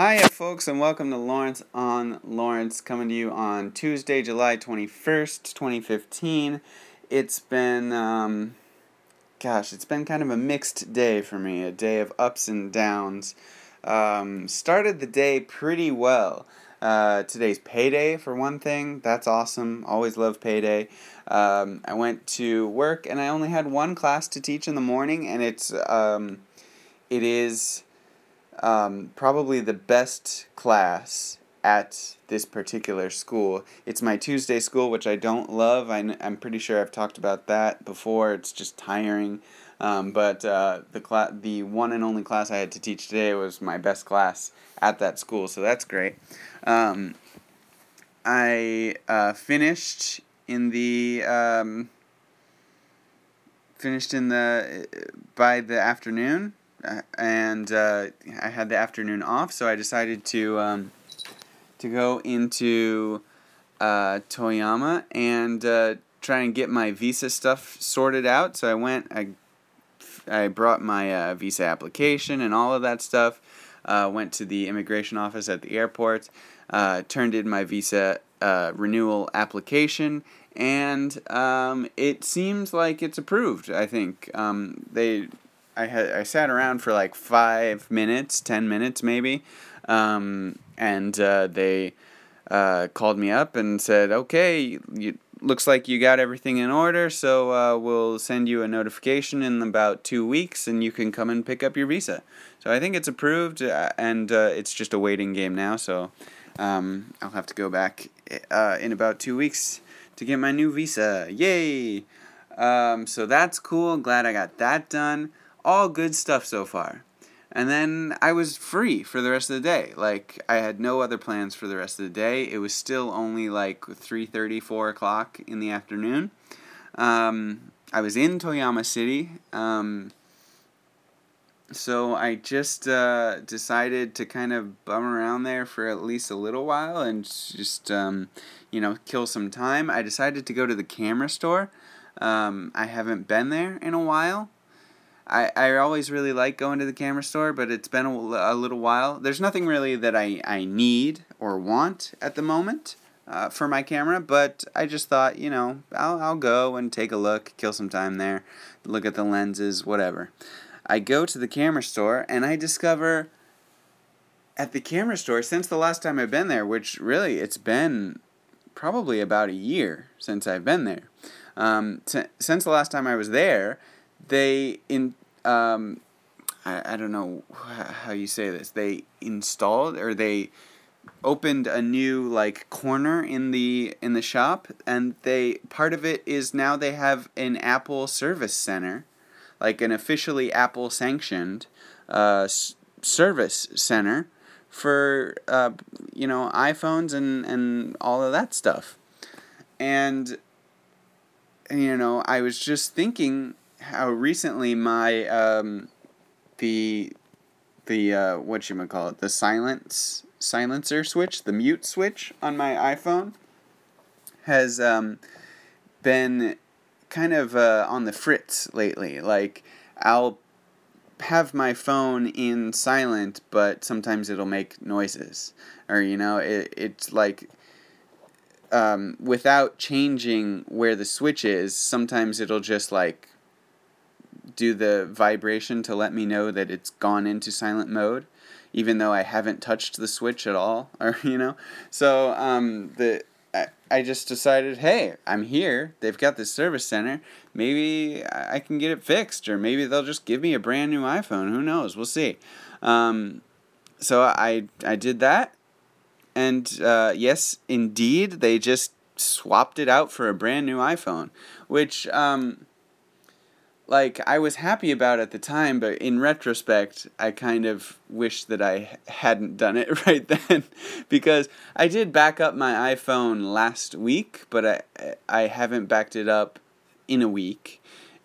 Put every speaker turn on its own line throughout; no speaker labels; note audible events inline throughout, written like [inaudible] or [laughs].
Hiya, folks, and welcome to Lawrence on Lawrence, coming to you on Tuesday, July 21st, 2015. It's been, um, gosh, it's been kind of a mixed day for me, a day of ups and downs. Um, started the day pretty well. Uh, today's payday, for one thing. That's awesome. Always love payday. Um, I went to work and I only had one class to teach in the morning, and it's, um, it is um, probably the best class at this particular school. It's my Tuesday school, which I don't love. I, am pretty sure I've talked about that before. It's just tiring. Um, but uh, the cla- the one and only class I had to teach today was my best class at that school, so that's great. Um, I uh, finished in the um, finished in the by the afternoon and uh, I had the afternoon off, so I decided to um, to go into uh, Toyama and uh, try and get my visa stuff sorted out. So I went, I I brought my uh, visa application and all of that stuff. Uh, went to the immigration office at the airport, uh, turned in my visa renewal application, and um, it seems like it's approved. I think um, they I had I sat around for like five minutes, ten minutes maybe, um, and uh, they uh, called me up and said, "Okay, you, looks like you got everything in order, so uh, we'll send you a notification in about two weeks, and you can come and pick up your visa." So I think it's approved, uh, and uh, it's just a waiting game now. So um, I'll have to go back uh, in about two weeks to get my new visa. Yay! Um, so that's cool. Glad I got that done all good stuff so far. And then I was free for the rest of the day. Like I had no other plans for the rest of the day. It was still only like 3:30, 4 o'clock in the afternoon. Um, I was in Toyama City. Um, so I just uh, decided to kind of bum around there for at least a little while and just um, you know kill some time. I decided to go to the camera store. Um, I haven't been there in a while. I, I always really like going to the camera store, but it's been a, a little while. There's nothing really that I, I need or want at the moment uh, for my camera, but I just thought, you know, I'll, I'll go and take a look, kill some time there, look at the lenses, whatever. I go to the camera store and I discover at the camera store, since the last time I've been there, which really it's been probably about a year since I've been there. Um, t- since the last time I was there, they in um, I, I don't know how you say this. They installed or they opened a new like corner in the in the shop and they part of it is now they have an Apple service center like an officially Apple sanctioned uh, s- service center for uh, you know iPhones and and all of that stuff and you know I was just thinking how recently my um, the the uh, what you call it the silence silencer switch the mute switch on my iPhone has um, been kind of uh, on the fritz lately. Like I'll have my phone in silent, but sometimes it'll make noises, or you know, it it's like um, without changing where the switch is. Sometimes it'll just like do the vibration to let me know that it's gone into silent mode, even though I haven't touched the switch at all, [laughs] or you know. So um, the I, I just decided, hey, I'm here. They've got this service center. Maybe I can get it fixed, or maybe they'll just give me a brand new iPhone. Who knows? We'll see. Um, so I I did that, and uh, yes, indeed, they just swapped it out for a brand new iPhone, which um, like I was happy about at the time, but in retrospect, I kind of wish that I hadn't done it [laughs] right then, because I did back up my iPhone last week, but I I haven't backed it up in a week,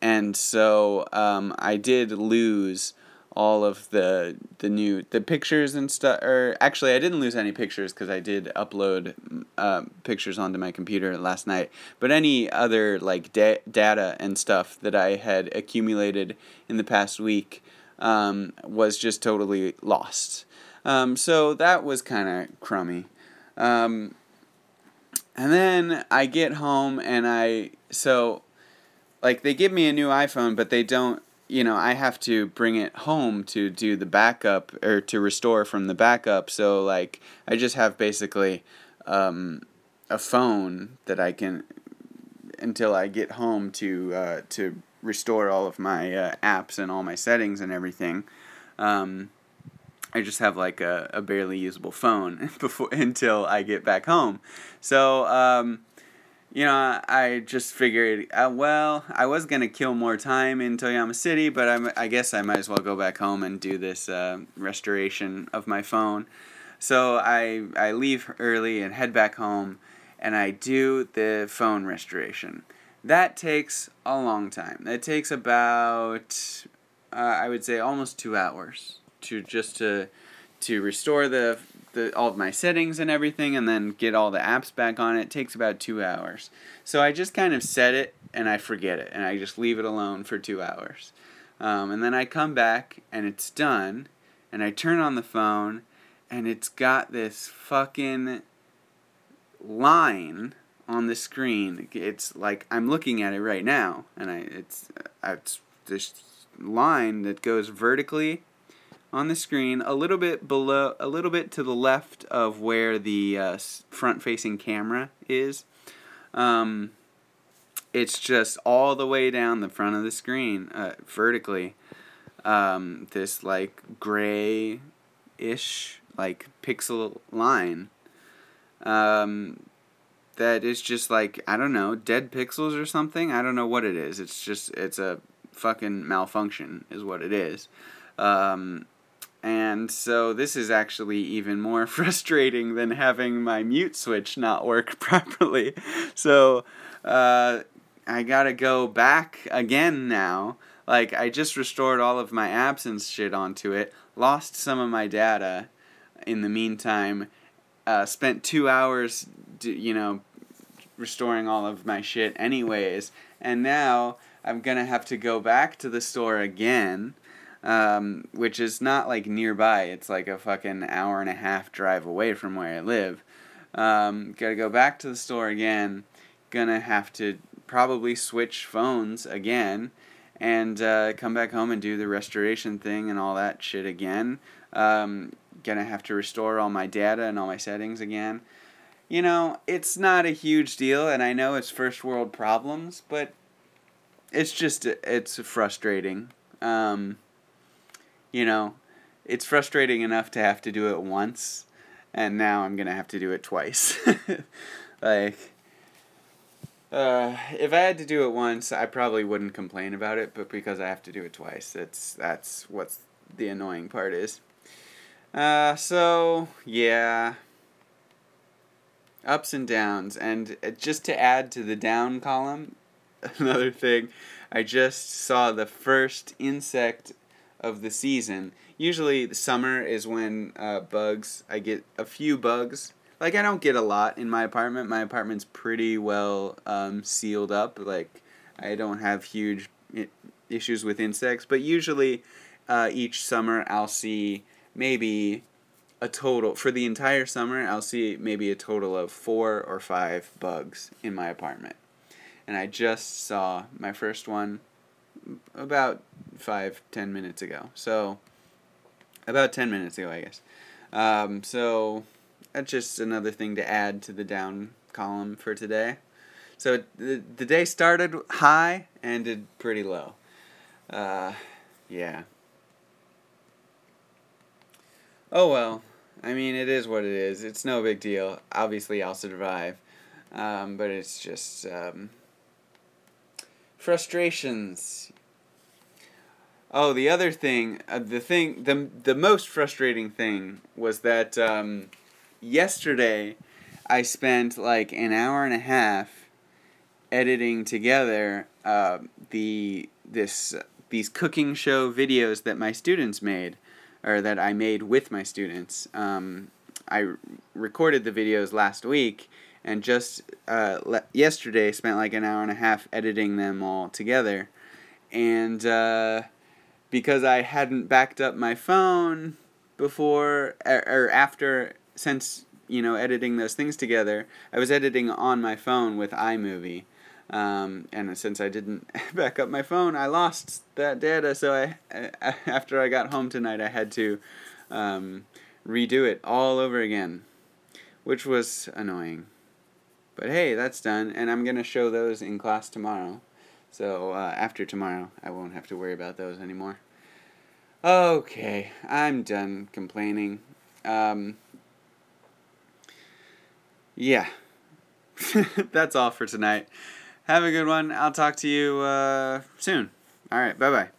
and so um, I did lose all of the the new the pictures and stuff or actually I didn't lose any pictures because I did upload uh, pictures onto my computer last night but any other like da- data and stuff that I had accumulated in the past week um, was just totally lost Um, so that was kind of crummy. Um, and then I get home and I so like they give me a new iPhone, but they don't. You know, I have to bring it home to do the backup or to restore from the backup. So like I just have basically um, a phone that I can until I get home to uh, to restore all of my uh, apps and all my settings and everything. Um, I just have like a, a barely usable phone [laughs] before until I get back home. So um, you know, I just figured, uh, well, I was gonna kill more time in Toyama City, but I'm, I guess I might as well go back home and do this uh, restoration of my phone. So I I leave early and head back home, and I do the phone restoration. That takes a long time. It takes about uh, I would say almost two hours to just to to restore the the all of my settings and everything and then get all the apps back on it, takes about two hours. So I just kind of set it and I forget it and I just leave it alone for two hours. Um, and then I come back and it's done and I turn on the phone and it's got this fucking line on the screen. It's like I'm looking at it right now and I it's uh, it's this line that goes vertically on the screen a little bit below a little bit to the left of where the uh, front facing camera is. Um, it's just all the way down the front of the screen uh, vertically um, this like gray ish like pixel line. Um, that is just like i don't know dead pixels or something? I don't know what it is. It's just it's a fucking malfunction is what it is. Um, and so this is actually even more [laughs] frustrating than having my mute switch not work [laughs] properly. So uh, I gotta go back again now. Like I just restored all of my and shit onto it, lost some of my data in the meantime, uh, spent two hours, you know, restoring all of my shit anyways, and now I'm gonna have to go back to the store again um, which is not like nearby. It's like a fucking hour and a half drive away from where I live. Um, gotta go back to the store again. Gonna have to probably switch phones again and uh, come back home and do the restoration thing and all that shit again. Um, gonna have to restore all my data and all my settings again. You know, it's not a huge deal, and I know it's first world problems, but it's just it's frustrating. Um, you know, it's frustrating enough to have to do it once, and now I'm gonna have to do it twice. [laughs] like, uh, if I had to do it once, I probably wouldn't complain about it, but because I have to do it twice, that's that's what's the annoying part is. Uh, so yeah, ups and downs, and uh, just to add to the down column, [laughs] another thing, I just saw the first insect of the season. Usually, the summer is when uh, bugs. I get a few bugs. Like I don't get a lot in my apartment. My apartment's pretty well um, sealed up. Like I don't have huge issues with insects. But usually, uh, each summer I'll see maybe a total for the entire summer. I'll see maybe a total of four or five bugs in my apartment. And I just saw my first one about five ten minutes ago. So about ten minutes ago, I guess. Um, so that's just another thing to add to the down column for today. So the the day started high, ended pretty low. Uh, yeah. Oh well. I mean, it is what it is. It's no big deal. Obviously, I'll survive. Um, but it's just um, frustrations. Oh, the other thing, uh, the thing, the the most frustrating thing was that um, yesterday I spent like an hour and a half editing together uh, the this these cooking show videos that my students made, or that I made with my students. Um, I recorded the videos last week and just uh, le- yesterday spent like an hour and a half editing them all together, and. Because I hadn't backed up my phone before or, or after since you know editing those things together. I was editing on my phone with iMovie. Um, and since I didn't [laughs] back up my phone, I lost that data. So I, I after I got home tonight, I had to um, redo it all over again, which was annoying. But hey, that's done, and I'm gonna show those in class tomorrow. So uh, after tomorrow, I won't have to worry about those anymore. Okay, I'm done complaining. Um, yeah, [laughs] that's all for tonight. Have a good one. I'll talk to you uh, soon. All right, bye bye.